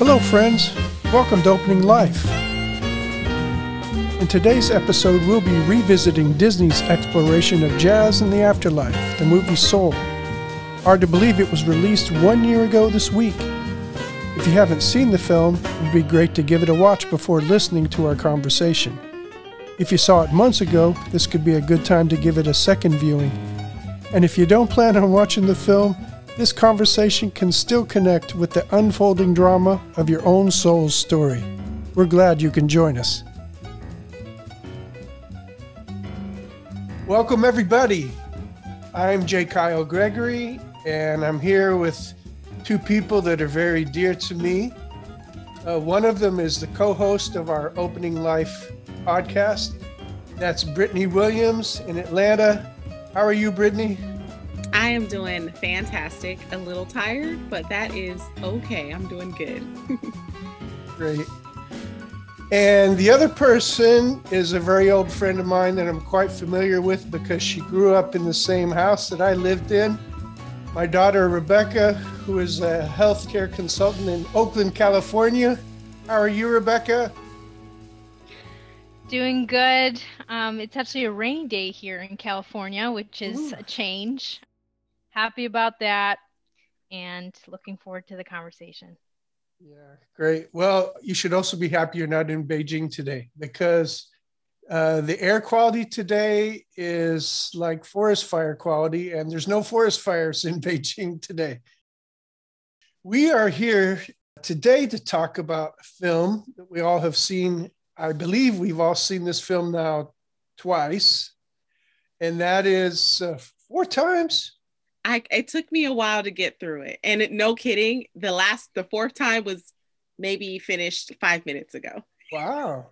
Hello, friends. Welcome to Opening Life. In today's episode, we'll be revisiting Disney's exploration of jazz and the afterlife, the movie Soul. Hard to believe it was released one year ago this week. If you haven't seen the film, it would be great to give it a watch before listening to our conversation. If you saw it months ago, this could be a good time to give it a second viewing. And if you don't plan on watching the film, this conversation can still connect with the unfolding drama of your own soul's story. We're glad you can join us. Welcome, everybody. I'm J. Kyle Gregory, and I'm here with two people that are very dear to me. Uh, one of them is the co host of our Opening Life podcast. That's Brittany Williams in Atlanta. How are you, Brittany? I am doing fantastic. A little tired, but that is okay. I'm doing good. Great. And the other person is a very old friend of mine that I'm quite familiar with because she grew up in the same house that I lived in. My daughter, Rebecca, who is a healthcare consultant in Oakland, California. How are you, Rebecca? Doing good. Um, it's actually a rainy day here in California, which is Ooh. a change happy about that and looking forward to the conversation. Yeah, great. Well, you should also be happy you're not in Beijing today because uh, the air quality today is like forest fire quality, and there's no forest fires in Beijing today. We are here today to talk about a film that we all have seen. I believe we've all seen this film now twice, and that is uh, four times. I it took me a while to get through it. And it, no kidding, the last the fourth time was maybe finished 5 minutes ago. Wow.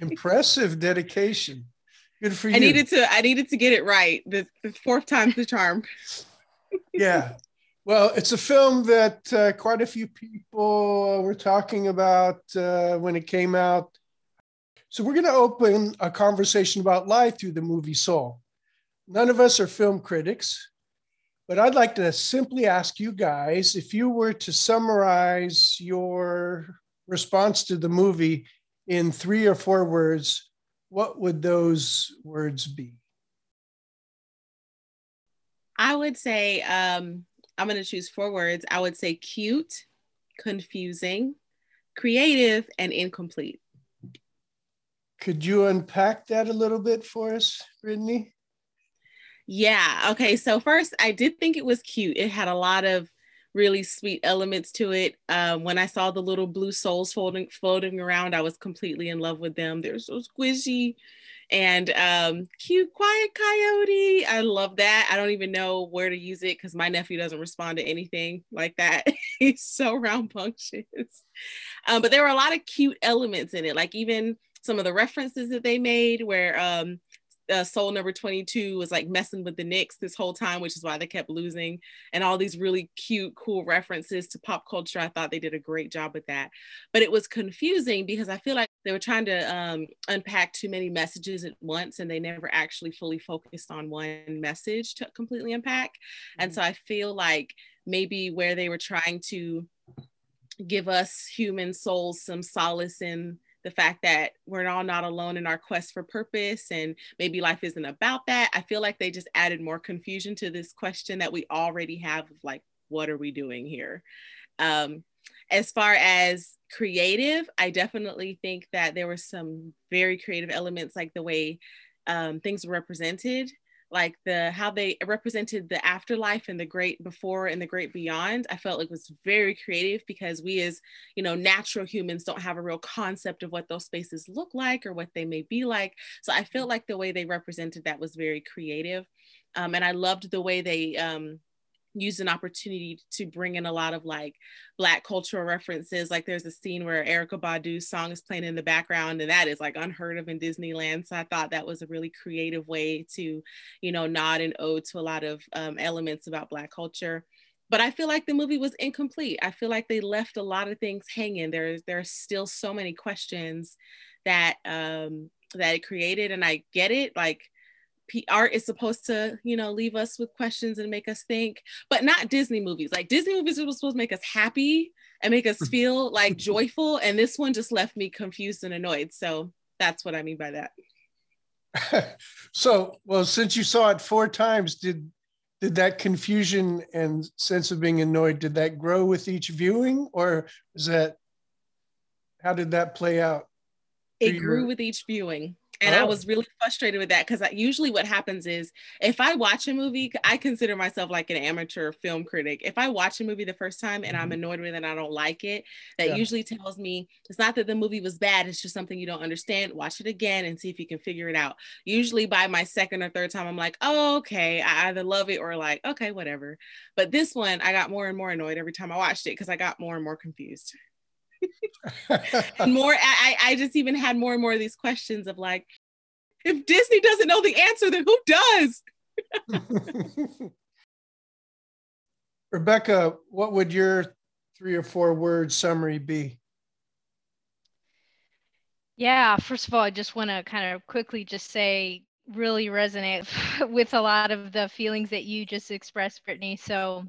Impressive dedication. Good for you. I needed to I needed to get it right. The, the fourth time's the charm. yeah. Well, it's a film that uh, quite a few people were talking about uh, when it came out. So, we're going to open a conversation about life through the movie Soul. None of us are film critics. But I'd like to simply ask you guys if you were to summarize your response to the movie in three or four words, what would those words be? I would say, um, I'm going to choose four words. I would say cute, confusing, creative, and incomplete. Could you unpack that a little bit for us, Brittany? Yeah. Okay. So first, I did think it was cute. It had a lot of really sweet elements to it. Um, when I saw the little blue souls floating floating around, I was completely in love with them. They're so squishy and um, cute, quiet coyote. I love that. I don't even know where to use it because my nephew doesn't respond to anything like that. He's so rambunctious. Um, but there were a lot of cute elements in it, like even some of the references that they made where um, uh, Soul number 22 was like messing with the Knicks this whole time, which is why they kept losing. And all these really cute, cool references to pop culture. I thought they did a great job with that. But it was confusing because I feel like they were trying to um, unpack too many messages at once and they never actually fully focused on one message to completely unpack. Mm-hmm. And so I feel like maybe where they were trying to give us human souls some solace in the fact that we're all not alone in our quest for purpose and maybe life isn't about that. I feel like they just added more confusion to this question that we already have of like, what are we doing here? Um, as far as creative, I definitely think that there were some very creative elements, like the way um, things were represented like the how they represented the afterlife and the great before and the great beyond i felt like was very creative because we as you know natural humans don't have a real concept of what those spaces look like or what they may be like. So i felt like the way they represented that was very creative um, and i loved the way they um, used an opportunity to bring in a lot of like black cultural references. Like there's a scene where Erykah Badu's song is playing in the background, and that is like unheard of in Disneyland. So I thought that was a really creative way to, you know, nod and ode to a lot of um, elements about black culture. But I feel like the movie was incomplete. I feel like they left a lot of things hanging. There's there's still so many questions that um, that it created, and I get it. Like art is supposed to, you know, leave us with questions and make us think, but not Disney movies. Like Disney movies are supposed to make us happy and make us mm-hmm. feel like joyful. And this one just left me confused and annoyed. So that's what I mean by that. so, well, since you saw it four times, did did that confusion and sense of being annoyed did that grow with each viewing, or is that how did that play out? It grew with each viewing and oh. i was really frustrated with that because usually what happens is if i watch a movie i consider myself like an amateur film critic if i watch a movie the first time and i'm mm-hmm. annoyed with it and i don't like it that yeah. usually tells me it's not that the movie was bad it's just something you don't understand watch it again and see if you can figure it out usually by my second or third time i'm like oh okay i either love it or like okay whatever but this one i got more and more annoyed every time i watched it because i got more and more confused and more I, I just even had more and more of these questions of like if disney doesn't know the answer then who does? Rebecca what would your three or four word summary be? Yeah first of all i just want to kind of quickly just say really resonate with a lot of the feelings that you just expressed brittany. So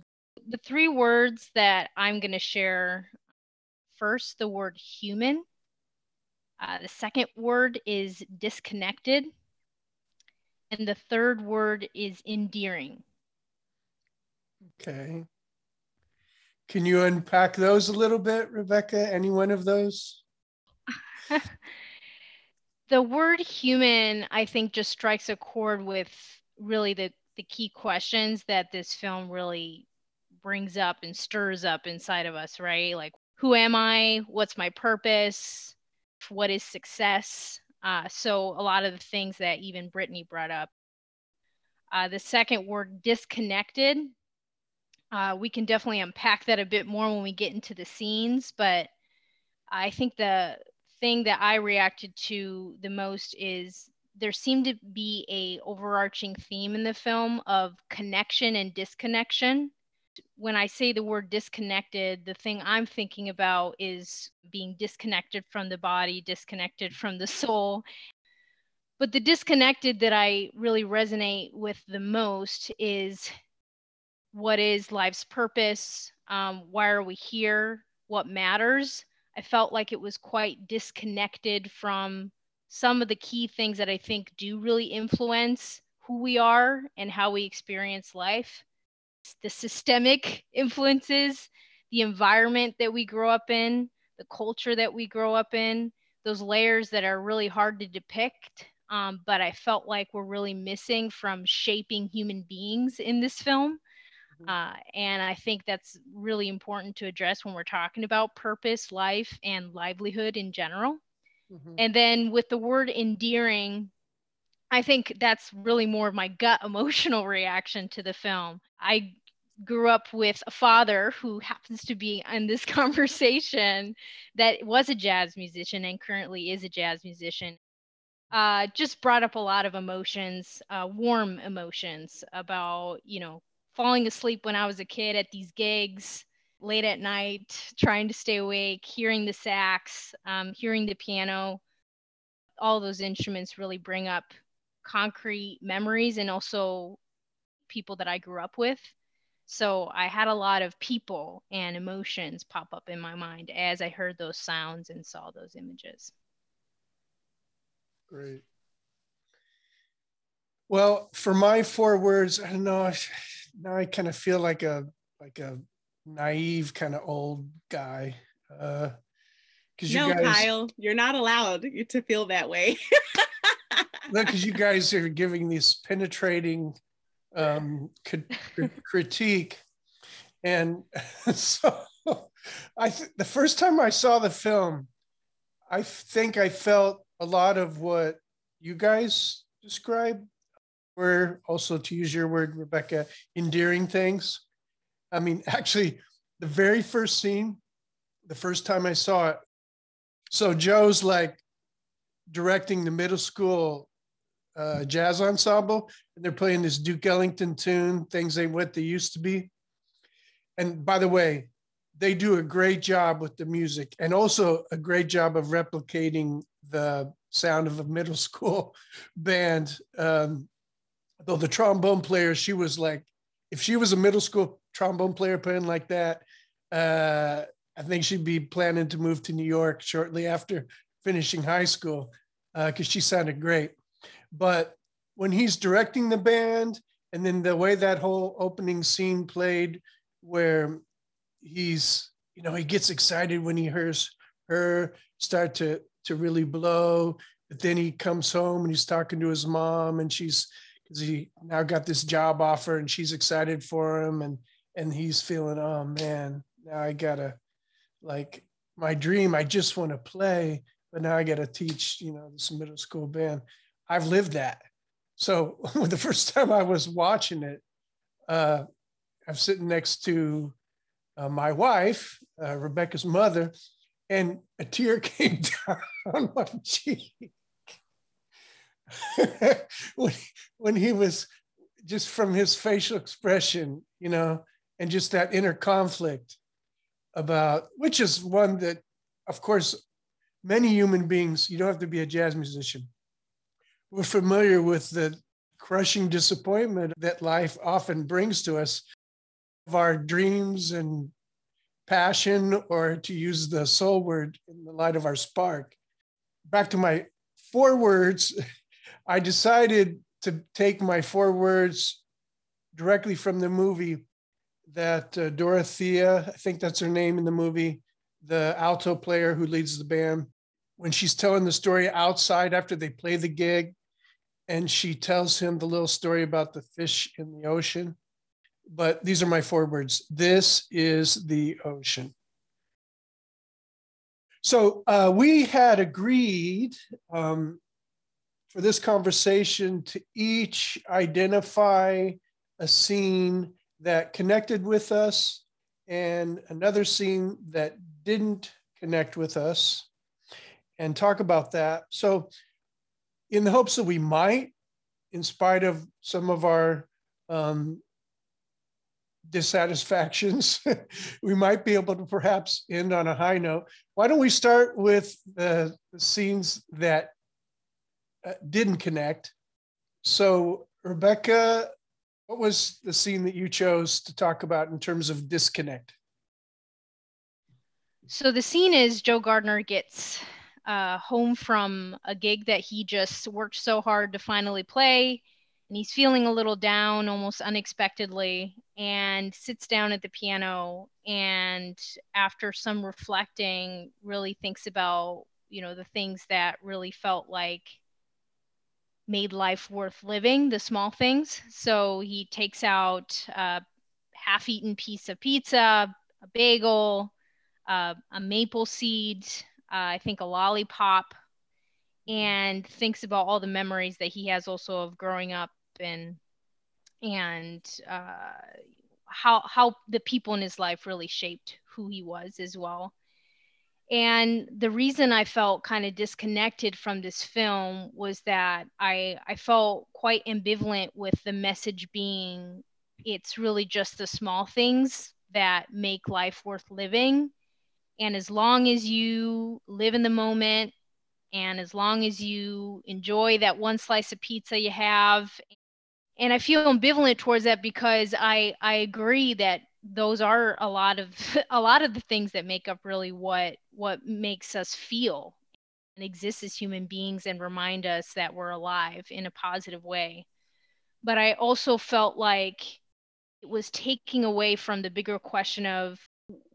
the three words that i'm going to share first the word human. Uh, the second word is disconnected. And the third word is endearing. Okay. Can you unpack those a little bit, Rebecca? Any one of those? the word human, I think, just strikes a chord with really the, the key questions that this film really brings up and stirs up inside of us, right? Like, who am I? What's my purpose? What is success? Uh, so, a lot of the things that even Brittany brought up. Uh, the second word, disconnected. Uh, we can definitely unpack that a bit more when we get into the scenes, but I think the thing that I reacted to the most is there seemed to be a overarching theme in the film of connection and disconnection when I say the word disconnected, the thing I'm thinking about is being disconnected from the body, disconnected from the soul. But the disconnected that I really resonate with the most is what is life's purpose? Um, why are we here? What matters? I felt like it was quite disconnected from some of the key things that I think do really influence who we are and how we experience life the systemic influences, the environment that we grow up in, the culture that we grow up in, those layers that are really hard to depict. Um, but I felt like we're really missing from shaping human beings in this film. Mm-hmm. Uh, and I think that's really important to address when we're talking about purpose, life, and livelihood in general. Mm-hmm. And then with the word endearing, I think that's really more of my gut emotional reaction to the film. I grew up with a father who happens to be in this conversation that was a jazz musician and currently is a jazz musician. Uh, just brought up a lot of emotions, uh, warm emotions about, you know, falling asleep when I was a kid at these gigs late at night, trying to stay awake, hearing the sax, um, hearing the piano. All those instruments really bring up concrete memories and also people that I grew up with. So I had a lot of people and emotions pop up in my mind as I heard those sounds and saw those images. Great. Well, for my four words, I don't know. Now I kind of feel like a like a naive kind of old guy. Uh, no, you guys, Kyle, you're not allowed to feel that way. because you guys are giving this penetrating um, critique, and so I th- the first time I saw the film, I think I felt a lot of what you guys describe were also to use your word, Rebecca, endearing things. I mean, actually, the very first scene, the first time I saw it, so Joe's like directing the middle school uh, jazz ensemble, and they're playing this Duke Ellington tune, "Things Ain't What They Used to Be." And by the way, they do a great job with the music, and also a great job of replicating the sound of a middle school band. Um, though the trombone player, she was like, if she was a middle school trombone player playing like that, uh, I think she'd be planning to move to New York shortly after finishing high school because uh, she sounded great. But when he's directing the band, and then the way that whole opening scene played, where he's, you know, he gets excited when he hears her start to to really blow, but then he comes home and he's talking to his mom, and she's because he now got this job offer, and she's excited for him, and and he's feeling, oh man, now I gotta like my dream. I just want to play, but now I got to teach, you know, this middle school band. I've lived that. So the first time I was watching it, uh, I'm sitting next to uh, my wife, uh, Rebecca's mother, and a tear came down my cheek when, when he was just from his facial expression, you know, and just that inner conflict about which is one that, of course, many human beings, you don't have to be a jazz musician. We're familiar with the crushing disappointment that life often brings to us of our dreams and passion, or to use the soul word in the light of our spark. Back to my four words, I decided to take my four words directly from the movie that uh, Dorothea, I think that's her name in the movie, the alto player who leads the band, when she's telling the story outside after they play the gig, and she tells him the little story about the fish in the ocean. But these are my four words this is the ocean. So uh, we had agreed um, for this conversation to each identify a scene that connected with us and another scene that didn't connect with us and talk about that. So, in the hopes that we might, in spite of some of our um, dissatisfactions, we might be able to perhaps end on a high note. Why don't we start with the, scenes that uh, didn't connect? So, Rebecca, what was the scene that you chose to talk about in terms of disconnect? So the scene is Joe Gardner gets uh, home from a gig that he just worked so hard to finally play, and he's feeling a little down almost unexpectedly, and sits down at the piano. And after some reflecting, really thinks about you know the things that really felt like made life worth living, the small things. So he takes out a half eaten piece of pizza, a bagel, uh, a maple seed, uh, I think a lollipop, and thinks about all the memories that he has also of growing up and and uh, how how the people in his life really shaped who he was as well. And the reason I felt kind of disconnected from this film was that I, I felt quite ambivalent with the message being it's really just the small things that make life worth living. And as long as you live in the moment and as long as you enjoy that one slice of pizza you have, and I feel ambivalent towards that because I, I agree that those are a lot of a lot of the things that make up really what what makes us feel and exist as human beings and remind us that we're alive in a positive way. But i also felt like it was taking away from the bigger question of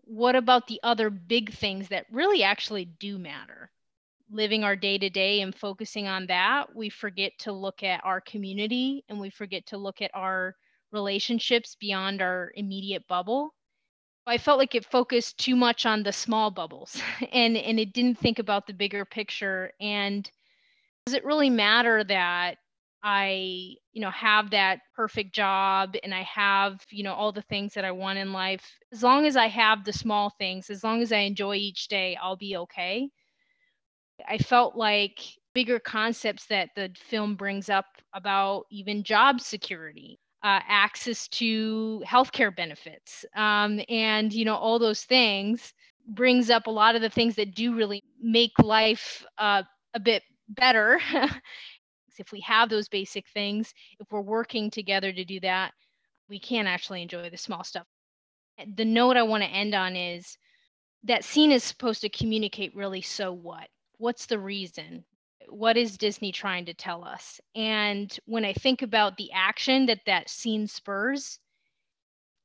what about the other big things that really actually do matter living our day to day and focusing on that we forget to look at our community and we forget to look at our relationships beyond our immediate bubble. I felt like it focused too much on the small bubbles and and it didn't think about the bigger picture and does it really matter that I, you know, have that perfect job and I have, you know, all the things that I want in life. As long as I have the small things, as long as I enjoy each day, I'll be okay. I felt like bigger concepts that the film brings up about even job security uh, access to healthcare benefits um, and you know all those things brings up a lot of the things that do really make life uh, a bit better If we have those basic things, if we're working together to do that, we can actually enjoy the small stuff. The note I want to end on is that scene is supposed to communicate really so what? What's the reason? What is Disney trying to tell us? And when I think about the action that that scene spurs,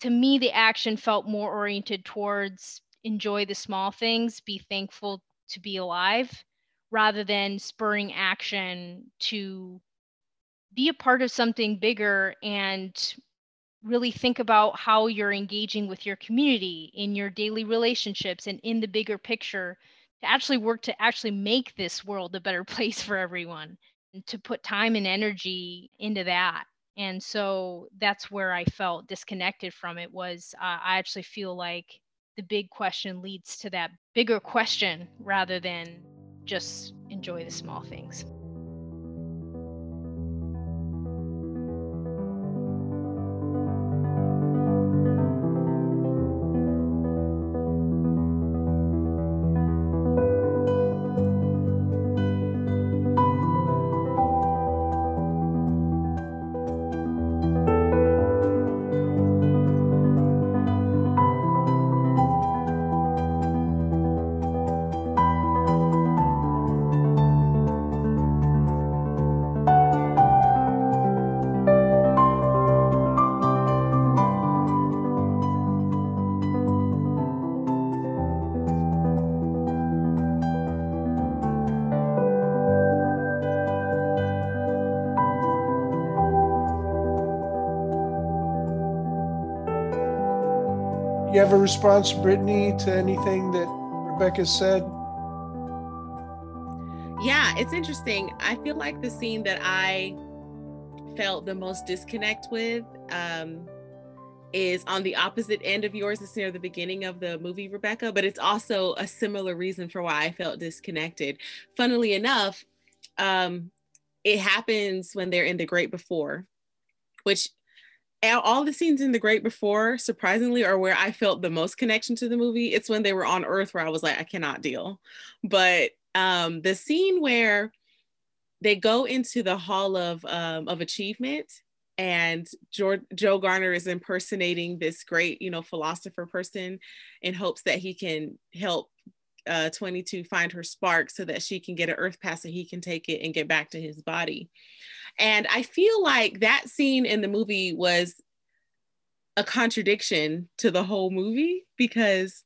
to me, the action felt more oriented towards enjoy the small things, be thankful to be alive, rather than spurring action to be a part of something bigger and really think about how you're engaging with your community in your daily relationships and in the bigger picture to actually work to actually make this world a better place for everyone and to put time and energy into that. And so that's where i felt disconnected from it was uh, i actually feel like the big question leads to that bigger question rather than just enjoy the small things You have a response, Brittany, to anything that Rebecca said? Yeah, it's interesting. I feel like the scene that I felt the most disconnect with um, is on the opposite end of yours. It's near the beginning of the movie, Rebecca, but it's also a similar reason for why I felt disconnected. Funnily enough, um, it happens when they're in the great before, which all the scenes in the great before surprisingly are where i felt the most connection to the movie. It's when they were on earth where i was like i cannot deal. But um the scene where they go into the hall of um, of achievement and George, joe Gardner is impersonating this great you know philosopher person in hopes that he can help uh, 22 find her spark so that she can get an earth pass and he can take it and get back to his body and I feel like that scene in the movie was a contradiction to the whole movie because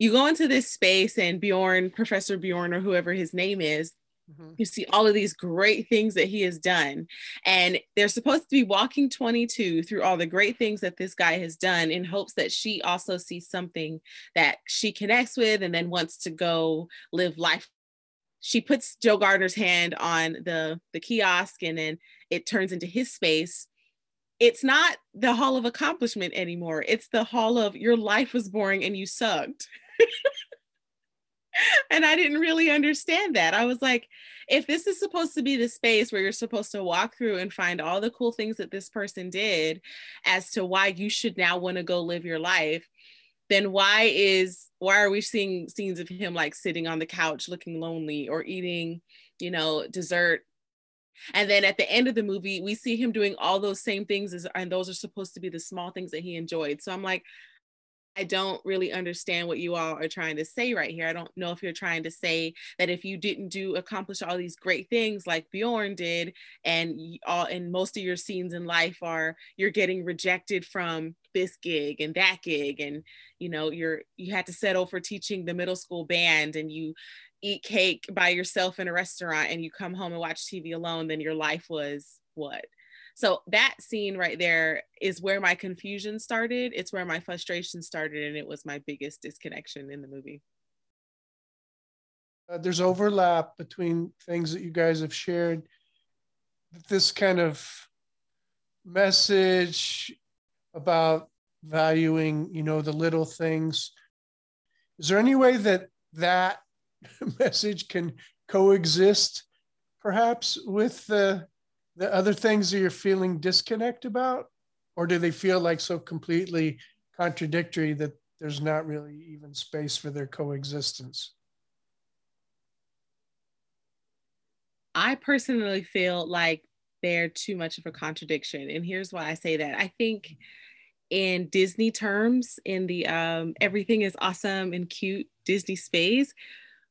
you go into this space and Bjorn, Professor Bjorn, or whoever his name is, mm-hmm. you see all of these great things that he has done. And they're supposed to be walking 22 through all the great things that this guy has done in hopes that she also sees something that she connects with and then wants to go live life she puts Joe Gardner's hand on the the kiosk and then it turns into his space. It's not the hall of accomplishment anymore. It's the hall of your life was boring and you sucked. and I didn't really understand that. I was like, if this is supposed to be the space where you're supposed to walk through and find all the cool things that this person did as to why you should now want to go live your life, then why is why are we seeing scenes of him like sitting on the couch looking lonely or eating you know dessert? And then at the end of the movie we see him doing all those same things as, and those are supposed to be the small things that he enjoyed. So i'm like I don't really understand what you all are trying to say right here. I don't know if you're trying to say that if you didn't do accomplish all these great things like Bjorn did, and all and most of your scenes in life are you're getting rejected from this gig and that gig, and you know you're you had to settle for teaching the middle school band, and you eat cake by yourself in a restaurant, and you come home and watch TV alone. Then your life was what? So that scene right there is where my confusion started. It's where my frustration started, and it was my biggest disconnection in the movie. Uh, there's overlap between things that you guys have shared. This kind of message about valuing, you know, the little things. Is there any way that that message can coexist, perhaps, with the the other things that you're feeling disconnect about? Or do they feel like so completely contradictory that there's not really even space for their coexistence? I personally feel like they're too much of a contradiction. And here's why I say that. I think in Disney terms, in the um, everything is awesome and cute Disney space,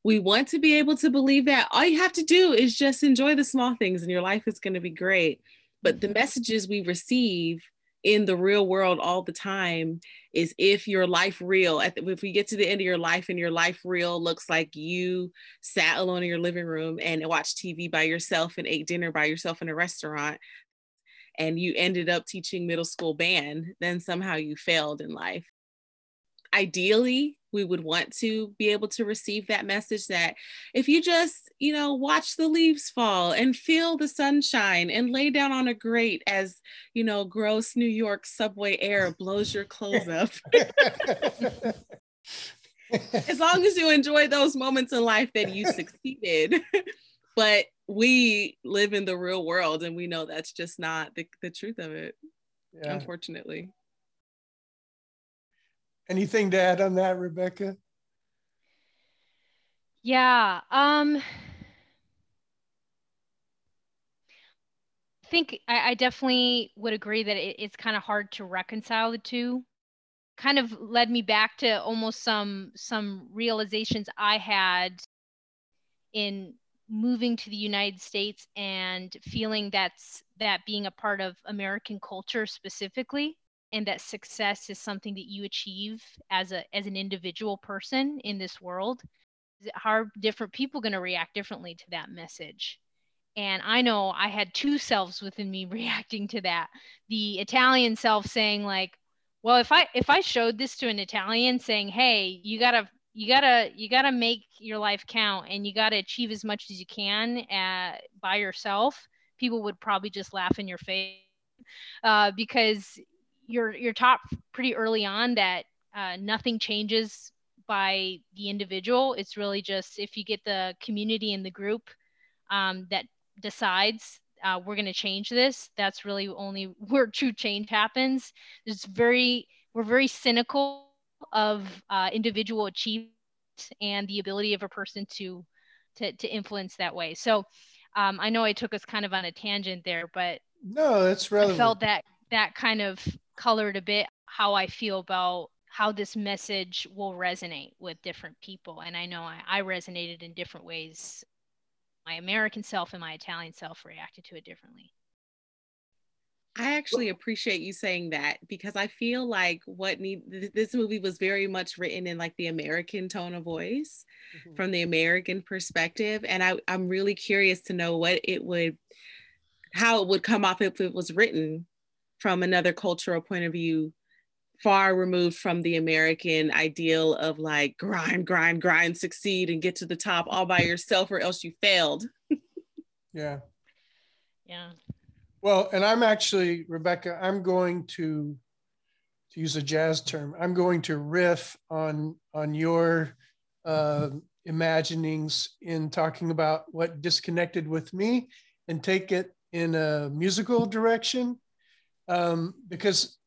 we want to be able to believe that. All you have to do is just enjoy the small things and your life is going to be great. But the mm-hmm. messages we receive in the real world all the time is if your life real if we get to the end of your life and your life real looks like you sat alone in your living room and watched tv by yourself and ate dinner by yourself in a restaurant and you ended up teaching middle school band then somehow you failed in life. Ideally we would want to be able to receive that message that if you just you know watch the leaves fall and feel the sunshine and lay down on a grate as you know gross new york subway air blows your clothes up. As long as you enjoy those moments in life that you succeeded. But we live in the real world and we know that's just not the, the truth of it yeah. unfortunately Anything to add on that, Rebecca? Yeah. Um, I think I, I definitely would agree that it, it's kind of hard to reconcile the two. Kind of led me back to almost some some realizations I had in moving to the United States and feeling that's that being a part of American culture specifically and that success is something that you achieve as a as an individual person in this world how are different people going to react differently to that message? And i know i had two selves within me reacting to that. The italian self saying like well if i if i showed this to an italian saying hey you gotta you gotta you gotta make your life count and you gotta achieve as much as you can uh, by yourself people would probably just laugh in your face uh, because you're you're taught pretty early on that uh, nothing changes by the individual. It's really just if you get the community and the group um, that decides uh, we're going to change this. That's really only where true change happens. It's very we're very cynical of uh, individual achievement and the ability of a person to to, to influence that way. So um, I know I took us kind of on a tangent there, but no, that's relevant. I felt that that kind of colored a bit how I feel about how this message will resonate with different people. And I know I, I resonated in different ways. My American self and my Italian self reacted to it differently. I actually appreciate you saying that because I feel like what need this movie was very much written in like the American tone of voice mm-hmm. from the American perspective. And I, I'm really curious to know what it would how it would come off if it was written from another cultural point of view far removed from the American ideal of like grind, grind, grind, succeed and get to the top all by yourself or else you failed. yeah. Yeah. Well, and I'm actually, Rebecca, I'm going to to use a jazz term, I'm going to riff on on your uh, imaginings in talking about what disconnected with me and take it in a musical direction um, because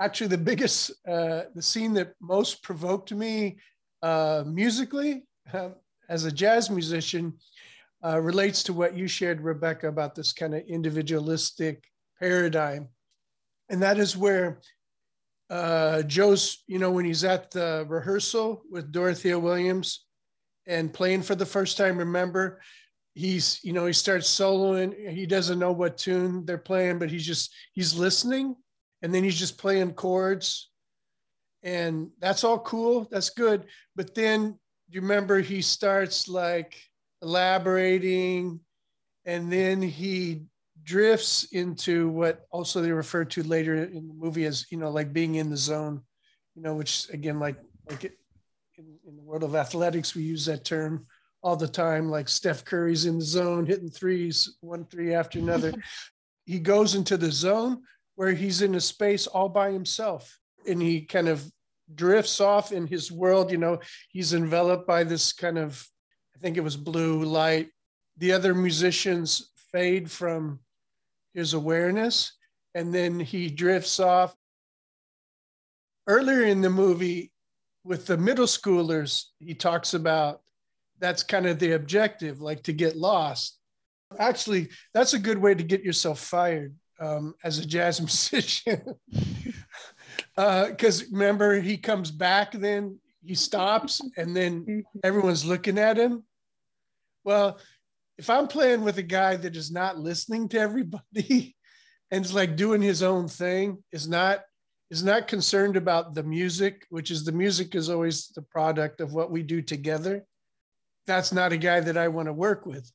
actually the biggest uh, the scene that most provoked me uh, musically uh, as a jazz musician uh, relates to what you shared rebecca about this kind of individualistic paradigm. And that is where uh, joe's you know when he's at the rehearsal with dorothea williams and playing for the first time remember he's you know he starts soloing he doesn't know what tune they're playing but he's just he's listening and then he's just playing chords. And that's all cool. That's good. But then you remember he starts like elaborating and then he drifts into what also they refer to later in the movie as you know like being in the zone you know which again like like it, in, in the world of athletics we use that term all the time, like Steph Curry's in the zone, hitting threes, one three after another. he goes into the zone where he's in a space all by himself and he kind of drifts off in his world. You know, he's enveloped by this kind of, I think it was blue light. The other musicians fade from his awareness and then he drifts off. Earlier in the movie, with the middle schoolers, he talks about that's kind of the objective, like to get lost. Actually, that's a good way to get yourself fired um, as a jazz musician. Because uh, remember, he comes back, then he stops, and then mm-hmm. everyone's looking at him. Well, if I'm playing with a guy that is not listening to everybody and is like doing his own thing, is not is not concerned about the music, which is the music is always the product of what we do together. That's not a guy that I want to work with.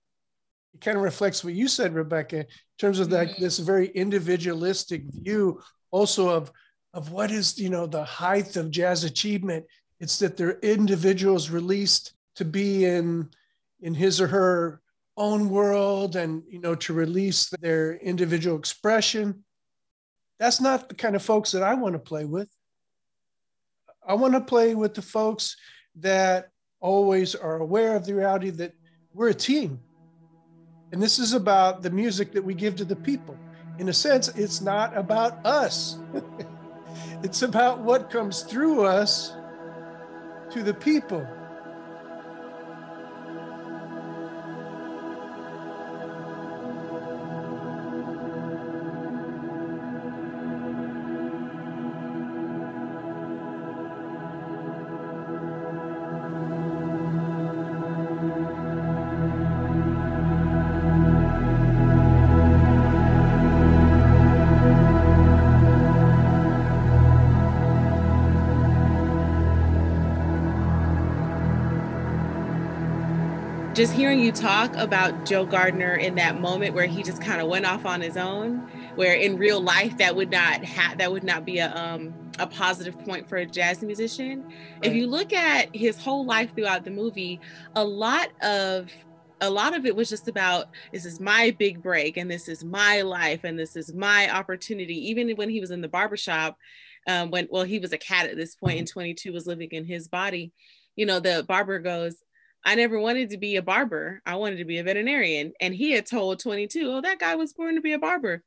It kind of reflects what you said, Rebecca, in terms of that mm-hmm. this very individualistic view also of of what is you know the height of jazz achievement. It's that they're individuals released to be in in his or her own world and you know to release their individual expression that's not the kind of folks that I want to play with. I want to play with the folks that always are aware of the reality that we're a team. And this is about the music that we give to the people. In a sense, it's not about us, it's about what comes through us to the people. You talk about Joe Gardner in that moment where he just kind of went off on his own, where in real life that would not have that would not be a um a positive point for a jazz musician. Right. If you look at his whole life throughout the movie, a lot of a lot of it was just about this is my big break and this is my life and this is my opportunity. Even when he was in the barbershop, um, when well he was a cat at this point and mm-hmm. 22 was living in his body, you know the barber goes, I never wanted to be a barber. I wanted to be a veterinarian. And he had told 22, oh, that guy was born to be a barber.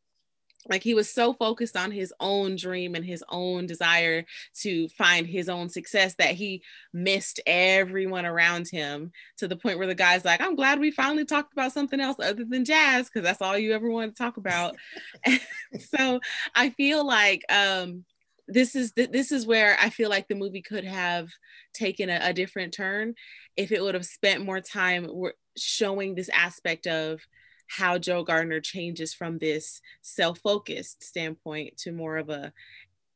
Like he was so focused on his own dream and his own desire to find his own success that he missed everyone around him to the point where the guy's like, I'm glad we finally talked about something else other than jazz because that's all you ever want to talk about. so I feel like um, this is this is where I feel like the movie could have taken a, a different turn if it would have spent more time showing this aspect of how Joe Gardner changes from this self-focused standpoint to more of a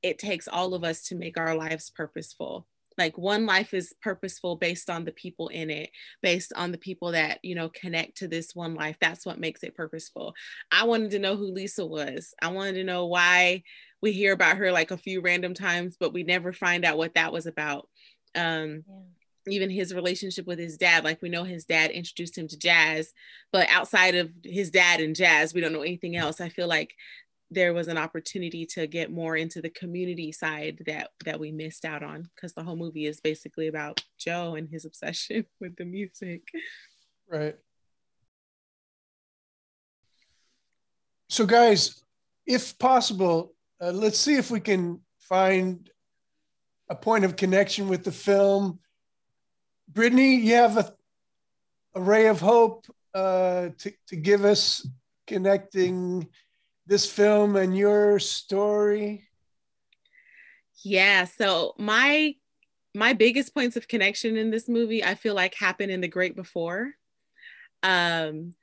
it takes all of us to make our lives purposeful like one life is purposeful based on the people in it based on the people that you know connect to this one life. That's what makes it purposeful. I wanted to know who lisa was. I wanted to know why we hear about her like a few random times but we never find out what that was about. Um yeah. even his relationship with his dad like we know his dad introduced him to jazz but outside of his dad and jazz we don't know anything else. I feel like there was an opportunity to get more into the community side that that we missed out on because the whole movie is basically about joe and his obsession with the music. Right. So guys if possible uh, let's see if we can find a point of connection with the film. Brittany, you have a, a ray of hope uh, to, to give us connecting this film and your story. Yeah, so my my biggest points of connection in this movie I feel like happened in the great before. Um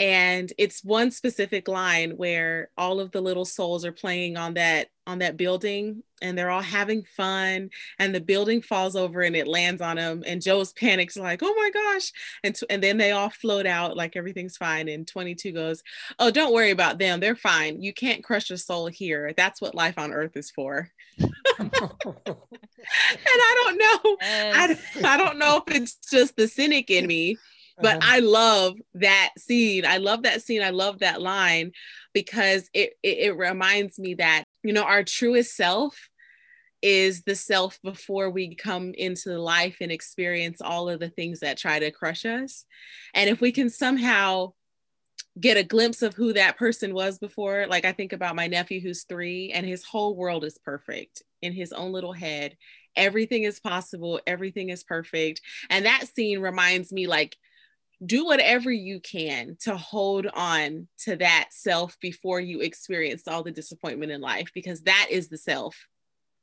and it's one specific line where all of the little souls are playing on that on that building and they're all having fun and the building falls over and it lands on them and joe's panics like oh my gosh. And, t- and then they all float out like everything's fine and 22 goes oh don't worry about them. They're fine. You can't crush a soul here. That's what life on earth is for. And i don't know. I, I don't know if it's just the cynic in me but uh-huh. I love that scene. I love that scene. I love that line because it, it, it reminds me that you know our truest self is the self before we come into life and experience all of the things that try to crush us. And if we can somehow get a glimpse of who that person was before, like I think about my nephew who's three and his whole world is perfect in his own little head everything is possible, everything is perfect. And that scene reminds me like, do whatever you can to hold on to that self before you experience all the disappointment in life, because that is the self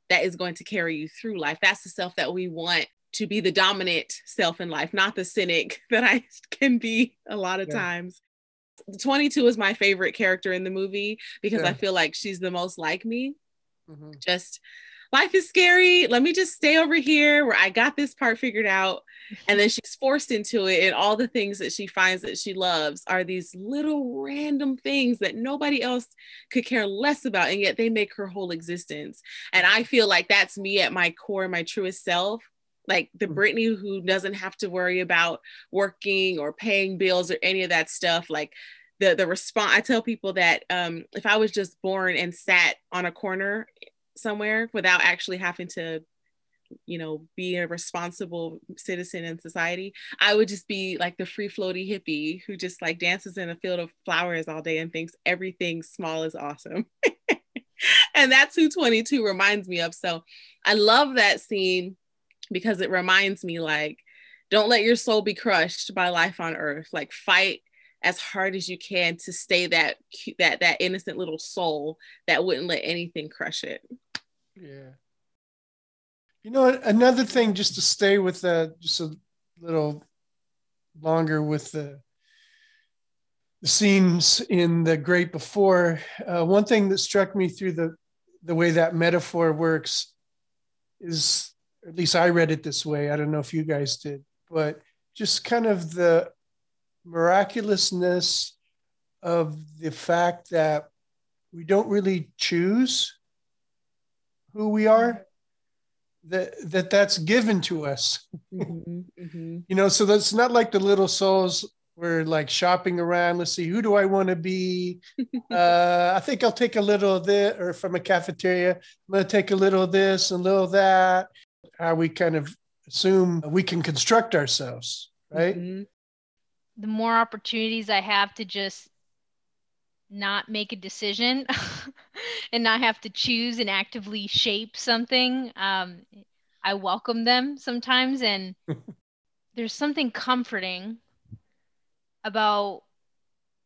that is going to carry you through life. That's the self that we want to be the dominant self in life, not the cynic that I can be a lot of yeah. times. 22 is my favorite character in the movie because yeah. I feel like she's the most like me. Mm-hmm. Just life is scary. Let me just stay over here where I got this part figured out. And then she's forced into it, and all the things that she finds that she loves are these little random things that nobody else could care less about, and yet they make her whole existence. And I feel like that's me at my core, my truest self. Like the mm. Brittany who doesn't have to worry about working or paying bills or any of that stuff. Like the the response i tell people that um, if i was just born and sat on a corner somewhere without actually having to you know be a responsible citizen in society i would just be like the free floaty hippie who just like dances in a field of flowers all day and thinks everything small is awesome. And that's who 22 reminds me of. So i love that scene because it reminds me like don't let your soul be crushed by life on earth. Like fight as hard as you can to stay that that that innocent little soul that wouldn't let anything crush it. Yeah. You know, another thing, just to stay with that, just a little longer with the the scenes in the Great Before. Uh, one thing that struck me through the the way that metaphor works is, at least I read it this way. I don't know if you guys did, but just kind of the miraculousness of the fact that we don't really choose who we are that that that's given to us. Mm-hmm, mm-hmm. you know so that's not like the little souls we're like shopping around let's see who do i want to be? Uh, i think i'll take a little of this or from a cafeteria i'm going to take a little of this and a little of that. How we kind of assume we can construct ourselves right? Mm-hmm the more opportunities I have to just not make a decision and not have to choose and actively shape something, um, I welcome them sometimes. And there's something comforting about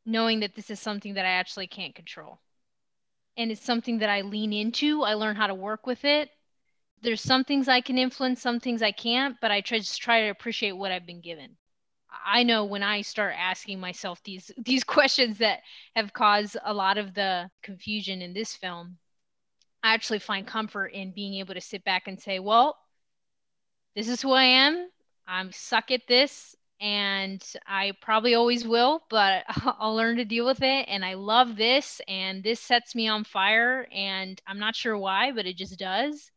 knowing that this is something that I actually can't control. And it's something that I lean into. I learn how to work with it. There's some things I can influence, some things I can't, but I try, just try to appreciate what I've been given. I know when I start asking myself these these questions that have caused a lot of the confusion in this film, I actually find comfort in being able to sit back and say, well, this is who I am. I'm suck at this and I probably always will, but I'll learn to deal with it. And I love this, and this sets me on fire. And I'm not sure why, but it just does.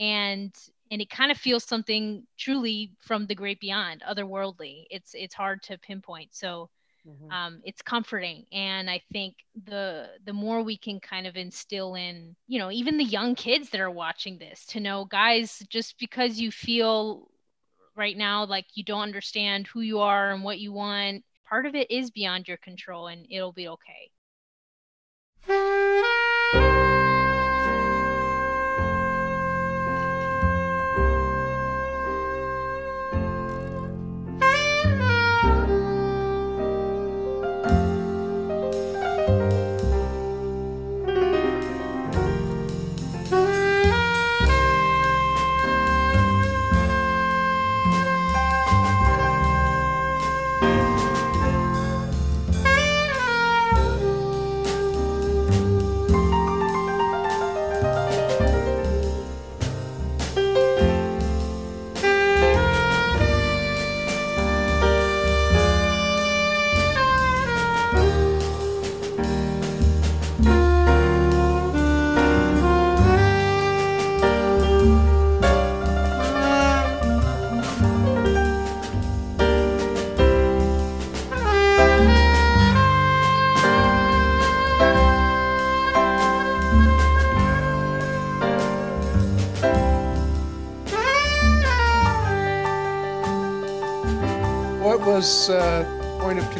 And and it kind of feels something truly from the great beyond otherworldly. It's it's hard to pinpoint. So mm-hmm. um, it's comforting. And i think the the more we can kind of instill in you know even the young kids that are watching this to know guys just because you feel right now like you don't understand who you are and what you want part of it is beyond your control and it'll be okay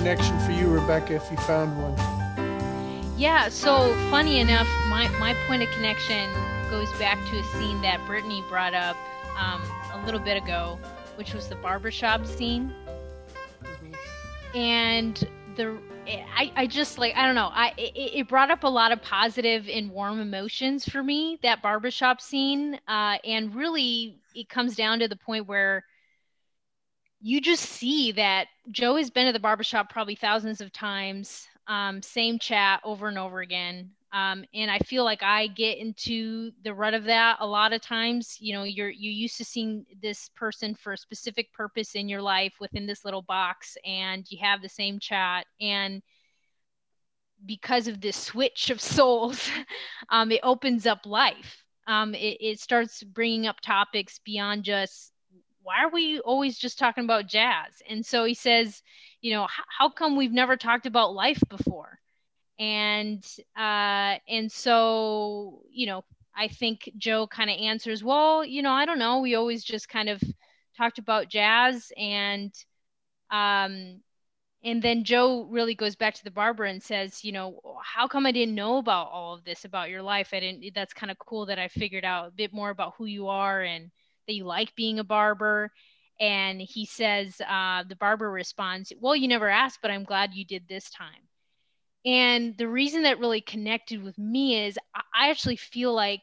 connection for you, Rebecca, if you found one? Yeah, so funny enough, my, my point of connection goes back to a scene that Brittany brought up um, a little bit ago, which was the barbershop scene. Mm-hmm. And the I, I just like I don't know I it, it, brought up a lot of positive and warm emotions for me that barbershop scene uh, and really it comes down to the point where you just see that Joe has been to the barbershop probably thousands of times um, same chat over and over again um, and I feel like I get into the rut of that a lot of times. You know, you're you're used to seeing this person for a specific purpose in your life within this little box, and you have the same chat. And because of this switch of souls, um, it opens up life. Um, it, it starts bringing up topics beyond just why are we always just talking about jazz? And so he says, you know, how come we've never talked about life before? and uh, and so you know i think joe kind of answers well you know i don't know we always just kind of talked about jazz and um and then joe really goes back to the barber and says you know how come i didn't know about all of this about your life i didn't that's kind of cool that i figured out a bit more about who you are and that you like being a barber and he says uh, the barber responds well you never asked but i'm glad you did this time. And the reason that really connected with me is I actually feel like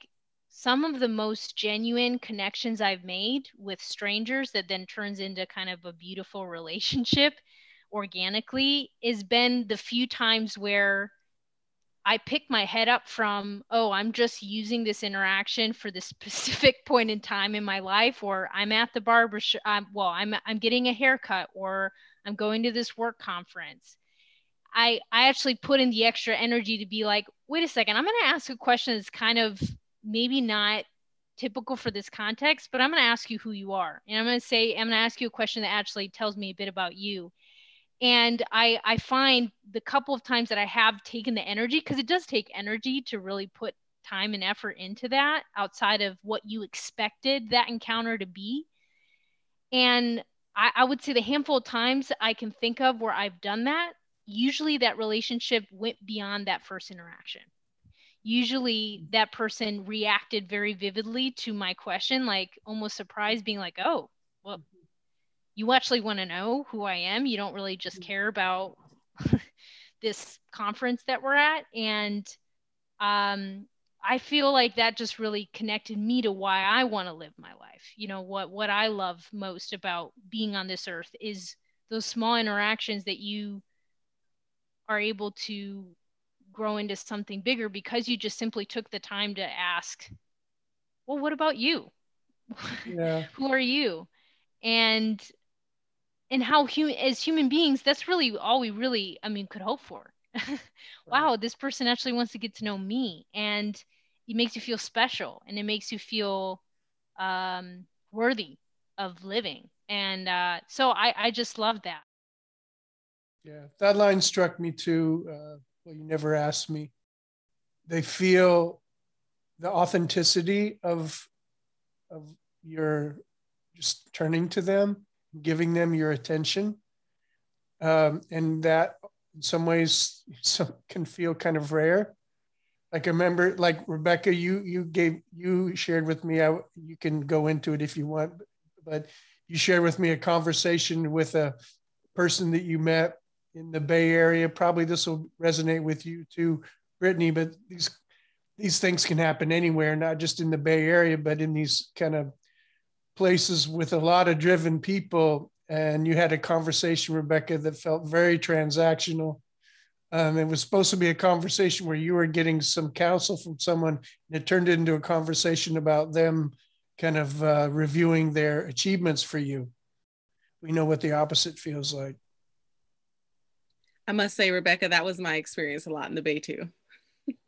some of the most genuine connections I've made with strangers that then turns into kind of a beautiful relationship organically has been the few times where I pick my head up from, oh, I'm just using this interaction for this specific point in time in my life, or I'm at the barber shop, well, I'm, I'm getting a haircut, or I'm going to this work conference. I I actually put in the extra energy to be like, wait a second, I'm going to ask a question that's kind of maybe not typical for this context, but I'm going to ask you who you are. And I'm going to say, I'm going to ask you a question that actually tells me a bit about you. And I, I find the couple of times that I have taken the energy, because it does take energy to really put time and effort into that outside of what you expected that encounter to be. And I, I would say the handful of times I can think of where I've done that, usually that relationship went beyond that first interaction usually that person reacted very vividly to my question like almost surprised being like oh well you actually want to know who i am. You don't really just care about this conference that we're at. And um, i feel like that just really connected me to why i want to live my life. You know what what i love most about being on this earth is those small interactions that you are able to grow into something bigger because you just simply took the time to ask well what about you? Yeah. who are you? And and how human as human beings that's really all we really i mean could hope for wow this person actually wants to get to know me and it makes you feel special and it makes you feel um, worthy of living and uh, so I, I just love that yeah, that line struck me too. Uh, well, you never asked me. They feel the authenticity of of your just turning to them, giving them your attention, um, and that in some ways some can feel kind of rare. Like I remember, like Rebecca, you you gave you shared with me. I, you can go into it if you want, but you shared with me a conversation with a person that you met in the Bay Area. Probably this will resonate with you too, Brittany. But these these things can happen anywhere, not just in the Bay Area, but in these kind of places with a lot of driven people. And you had a conversation, Rebecca, that felt very transactional. Um, it was supposed to be a conversation where you were getting some counsel from someone, and it turned into a conversation about them kind of uh, reviewing their achievements for you. We know what the opposite feels like. I must say, Rebecca, that was my experience a lot in the Bay too.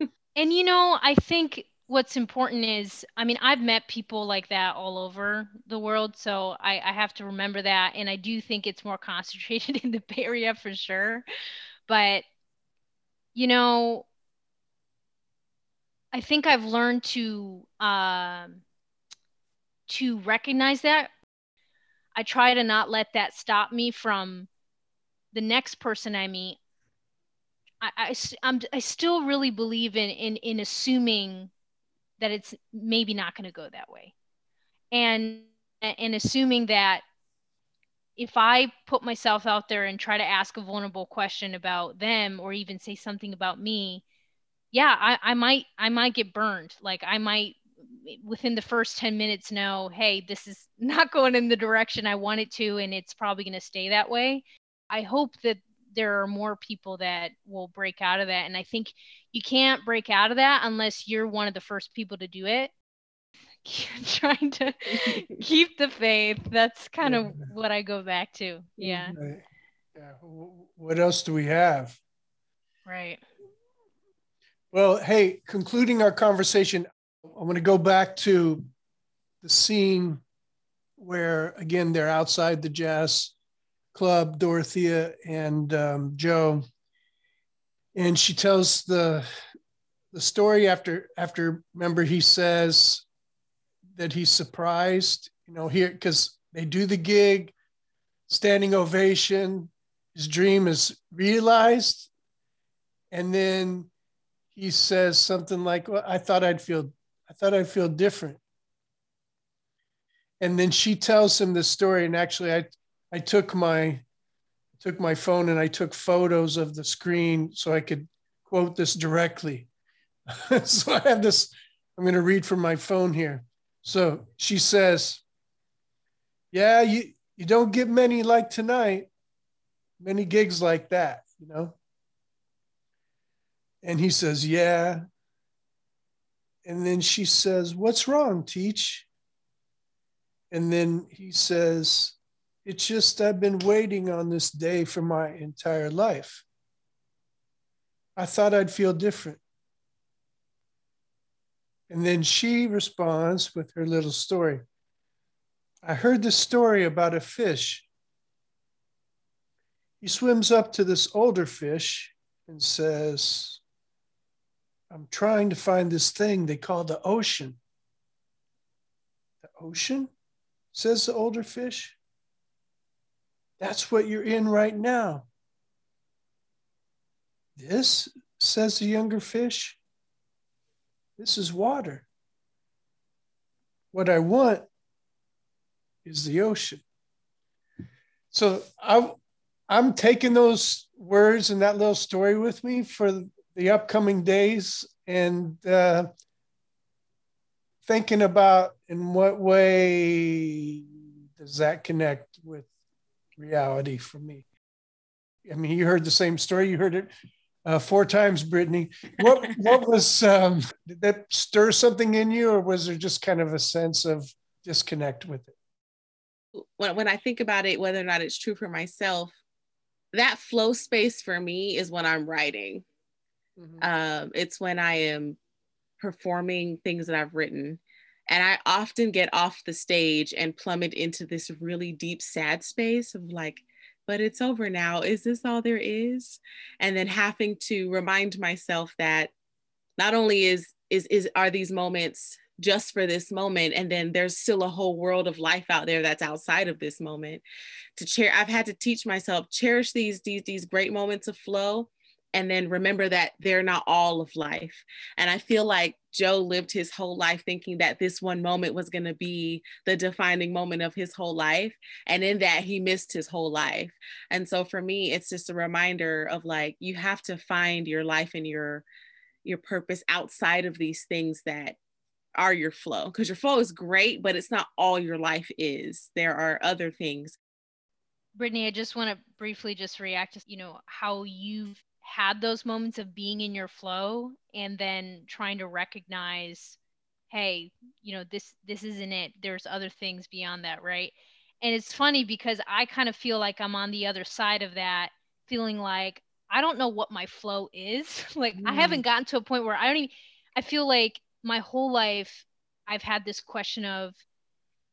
and you know, I think what's important is, I mean, I've met people like that all over the world, so I, I have to remember that. And I do think it's more concentrated in the Bay Area for sure. But you know, I think I've learned to um, to recognize that. I try to not let that stop me from the next person I meet, I, I, I'm, I still really believe in, in, in assuming that it's maybe not going to go that way and and assuming that if I put myself out there and try to ask a vulnerable question about them or even say something about me, yeah, I, I might I might get burned. Like I might within the first 10 minutes know, hey, this is not going in the direction I want it to, and it's probably going to stay that way. I hope that there are more people that will break out of that. And I think you can't break out of that unless you're one of the first people to do it. trying to keep the faith. That's kind yeah. of what I go back to. Yeah. Right. Yeah. What else do we have? Right. Well, hey, concluding our conversation, I want to go back to the scene where, again, they're outside the jazz club, Dorothea and um, Joe, and she tells the the story after after. Remember, he says that he's surprised, you know, here because they do the gig, standing ovation, his dream is realized, and then he says something like, "Well, I thought I'd feel, I thought I'd feel different." And then she tells him this story, and actually, I, I took my, took my phone and I took photos of the screen so I could quote this directly. so I have this. I'm going to read from my phone here. So she says, Yeah, you, you don't get many like tonight, many gigs like that, you know? And he says, Yeah. And then she says, What's wrong, Teach? And then he says, It's just I've been waiting on this day for my entire life. I thought I'd feel different. And then she responds with her little story. I heard this story about a fish. He swims up to this older fish and says, I'm trying to find this thing they call the ocean. The ocean? Says the older fish. That's what you're in right now. This, says the younger fish. This is water. What I want is the ocean. So I, I'm taking those words and that little story with me for the upcoming days and uh, thinking about in what way does that connect with reality for me. I mean, you heard the same story. You heard it uh, four times, Brittany. What what was um, did that stir something in you, or was there just kind of a sense of disconnect with it? When when I think about it, whether or not it's true for myself, that flow space for me is when I'm writing. Mm-hmm. Um, it's when I am performing things that I've written. And I often get off the stage and plummet into this really deep, sad space of like, but it's over now. Is this all there is? And then having to remind myself that not only is is is are these moments just for this moment and then there's still a whole world of life out there that's outside of this moment to share i've had to teach myself cherish these these these great moments of flow and then remember that they're not all of life. And I feel like Joe lived his whole life thinking that this one moment was going to be the defining moment of his whole life. And in that, he missed his whole life. And so for me, it's just a reminder of like, you have to find your life and your your purpose outside of these things that are your flow because your flow is great but it's not all your life is there are other things brittany i just want to briefly just react to you know how you've had those moments of being in your flow and then trying to recognize hey you know this this isn't it. There's other things beyond that right? And it's funny because i kind of feel like i'm on the other side of that feeling like i don't know what my flow is. Like mm. i haven't gotten to a point where i don't even i feel like my whole life i've had this question of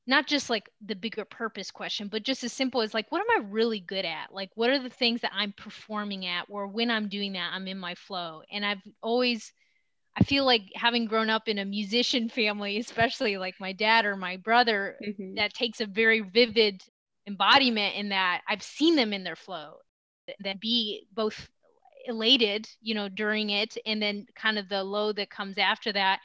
not just like the bigger purpose question, but just as simple as like, what am I really good at? Like, what are the things that I'm performing at, or when I'm doing that, I'm in my flow. And I've always, I feel like having grown up in a musician family, especially like my dad or my brother, mm-hmm. that takes a very vivid embodiment in that I've seen them in their flow, that be both elated, you know, during it, and then kind of the low that comes after that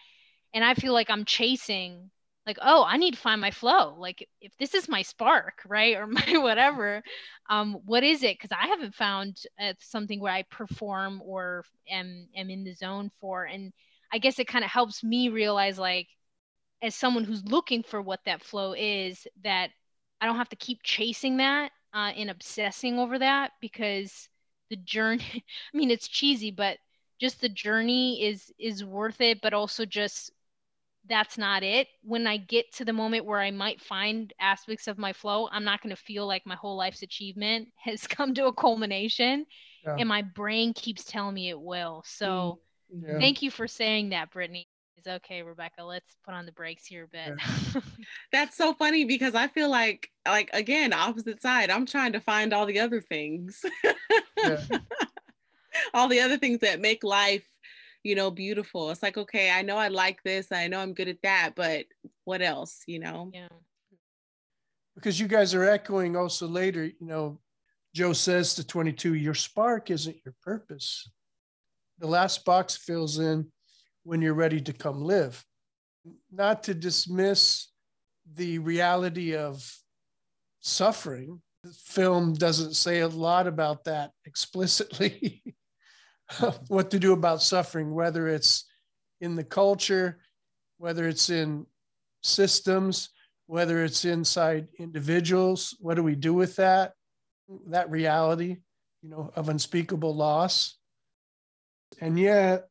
and I feel like I'm chasing like oh i need to find my flow. Like if this is my spark right or my whatever um what is it? Because i haven't found uh, something where i perform or am am in the zone for and i guess it kind of helps me realize like as someone who's looking for what that flow is that i don't have to keep chasing that uh, and obsessing over that because the journey i mean it's cheesy but just the journey is is worth it but also just that's not it. When I get to the moment where I might find aspects of my flow, I'm not going to feel like my whole life's achievement has come to a culmination. Yeah. And my brain keeps telling me it will. So mm, yeah. thank you for saying that, Brittany. Is okay, Rebecca. Let's put on the brakes here a bit. Yeah. That's so funny because I feel like, like again, opposite side. I'm trying to find all the other things, all the other things that make life you know, beautiful. It's like, okay, I know I like this, I know I'm good at that, but what else, you know? Yeah. Because you guys are echoing also later, you know, Joe says to 22, your spark isn't your purpose. The last box fills in when you're ready to come live. Not to dismiss the reality of suffering. The film doesn't say a lot about that explicitly. what to do about suffering, whether it's in the culture, whether it's in systems, whether it's inside individuals. What do we do with that? That reality, you know, of unspeakable loss. And yet,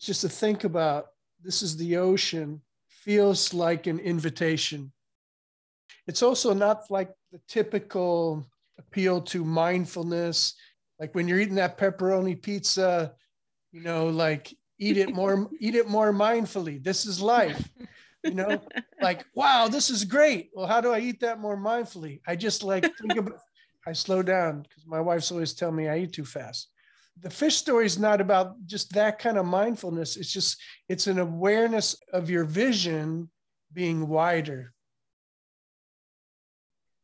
just to think about this is the ocean, feels like an invitation. It's also not like the typical appeal to mindfulness like when you're eating that pepperoni pizza, you know, like eat it more, eat it more mindfully. This is life. You know, like, wow, this is great. Well, how do I eat that more mindfully? I just like think about I slow down because my wife's always telling me I eat too fast. The fish story is not about just that kind of mindfulness. It's just, it's an awareness of your vision being wider.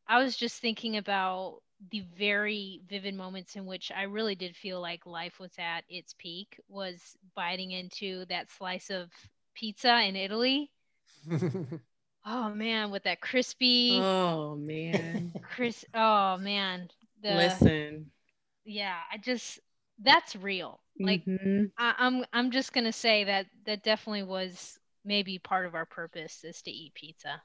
I was just thinking about the very vivid moments in which I really did feel like life was at its peak was biting into that slice of pizza in Italy. oh man, with that crispy. Oh man. Chris. Oh man. The, Listen. Yeah, I just that's real. Like mm-hmm. I, I'm I'm just gonna say that that definitely was maybe part of our purpose is to eat pizza.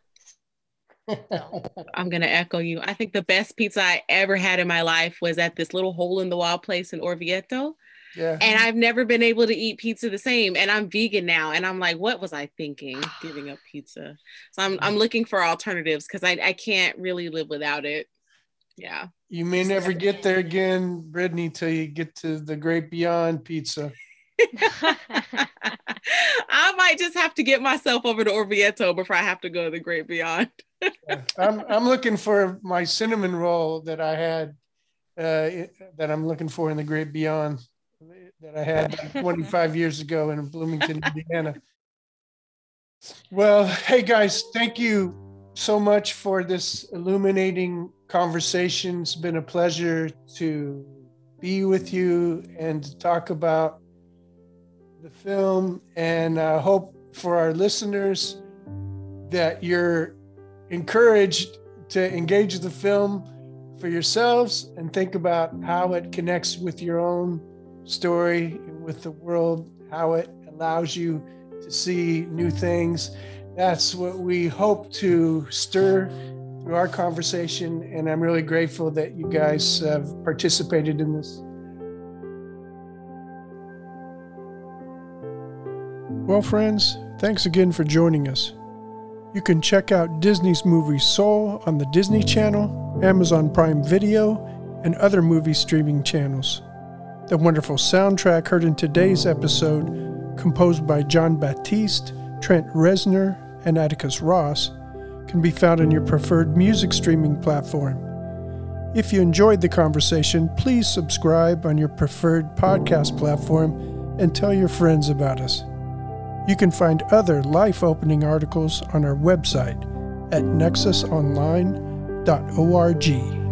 So I'm gonna echo you. I think the best pizza I ever had in my life was at this little hole in the wall place in Orvieto. Yeah. And I've never been able to eat pizza the same. And I'm vegan now. And I'm like, what was I thinking giving up pizza? So I'm I'm mm. looking for alternatives because I, I can't really live without it. Yeah. You may never get there again, Brittany, till you get to the great beyond pizza. I might just have to get myself over to Orvieto before I have to go to the Great Beyond. I'm I'm looking for my cinnamon roll that I had uh, that I'm looking for in the Great Beyond that I had 25 years ago in Bloomington, Indiana. Well, hey guys, thank you so much for this illuminating conversation. It's been a pleasure to be with you and to talk about the film. And I hope for our listeners that you're encouraged to engage the film for yourselves and think about how it connects with your own story with the world, how it allows you to see new things. That's what we hope to stir through our conversation. And I'm really grateful that you guys have participated in this. Well, friends, thanks again for joining us. You can check out Disney's movie Soul on the Disney Channel, Amazon Prime Video, and other movie streaming channels. The wonderful soundtrack heard in today's episode, composed by Jon Batiste, Trent Reznor, and Atticus Ross, can be found on your preferred music streaming platform. If you enjoyed the conversation, please subscribe on your preferred podcast platform and tell your friends about us. You can find other life opening articles on our website at nexusonline.org.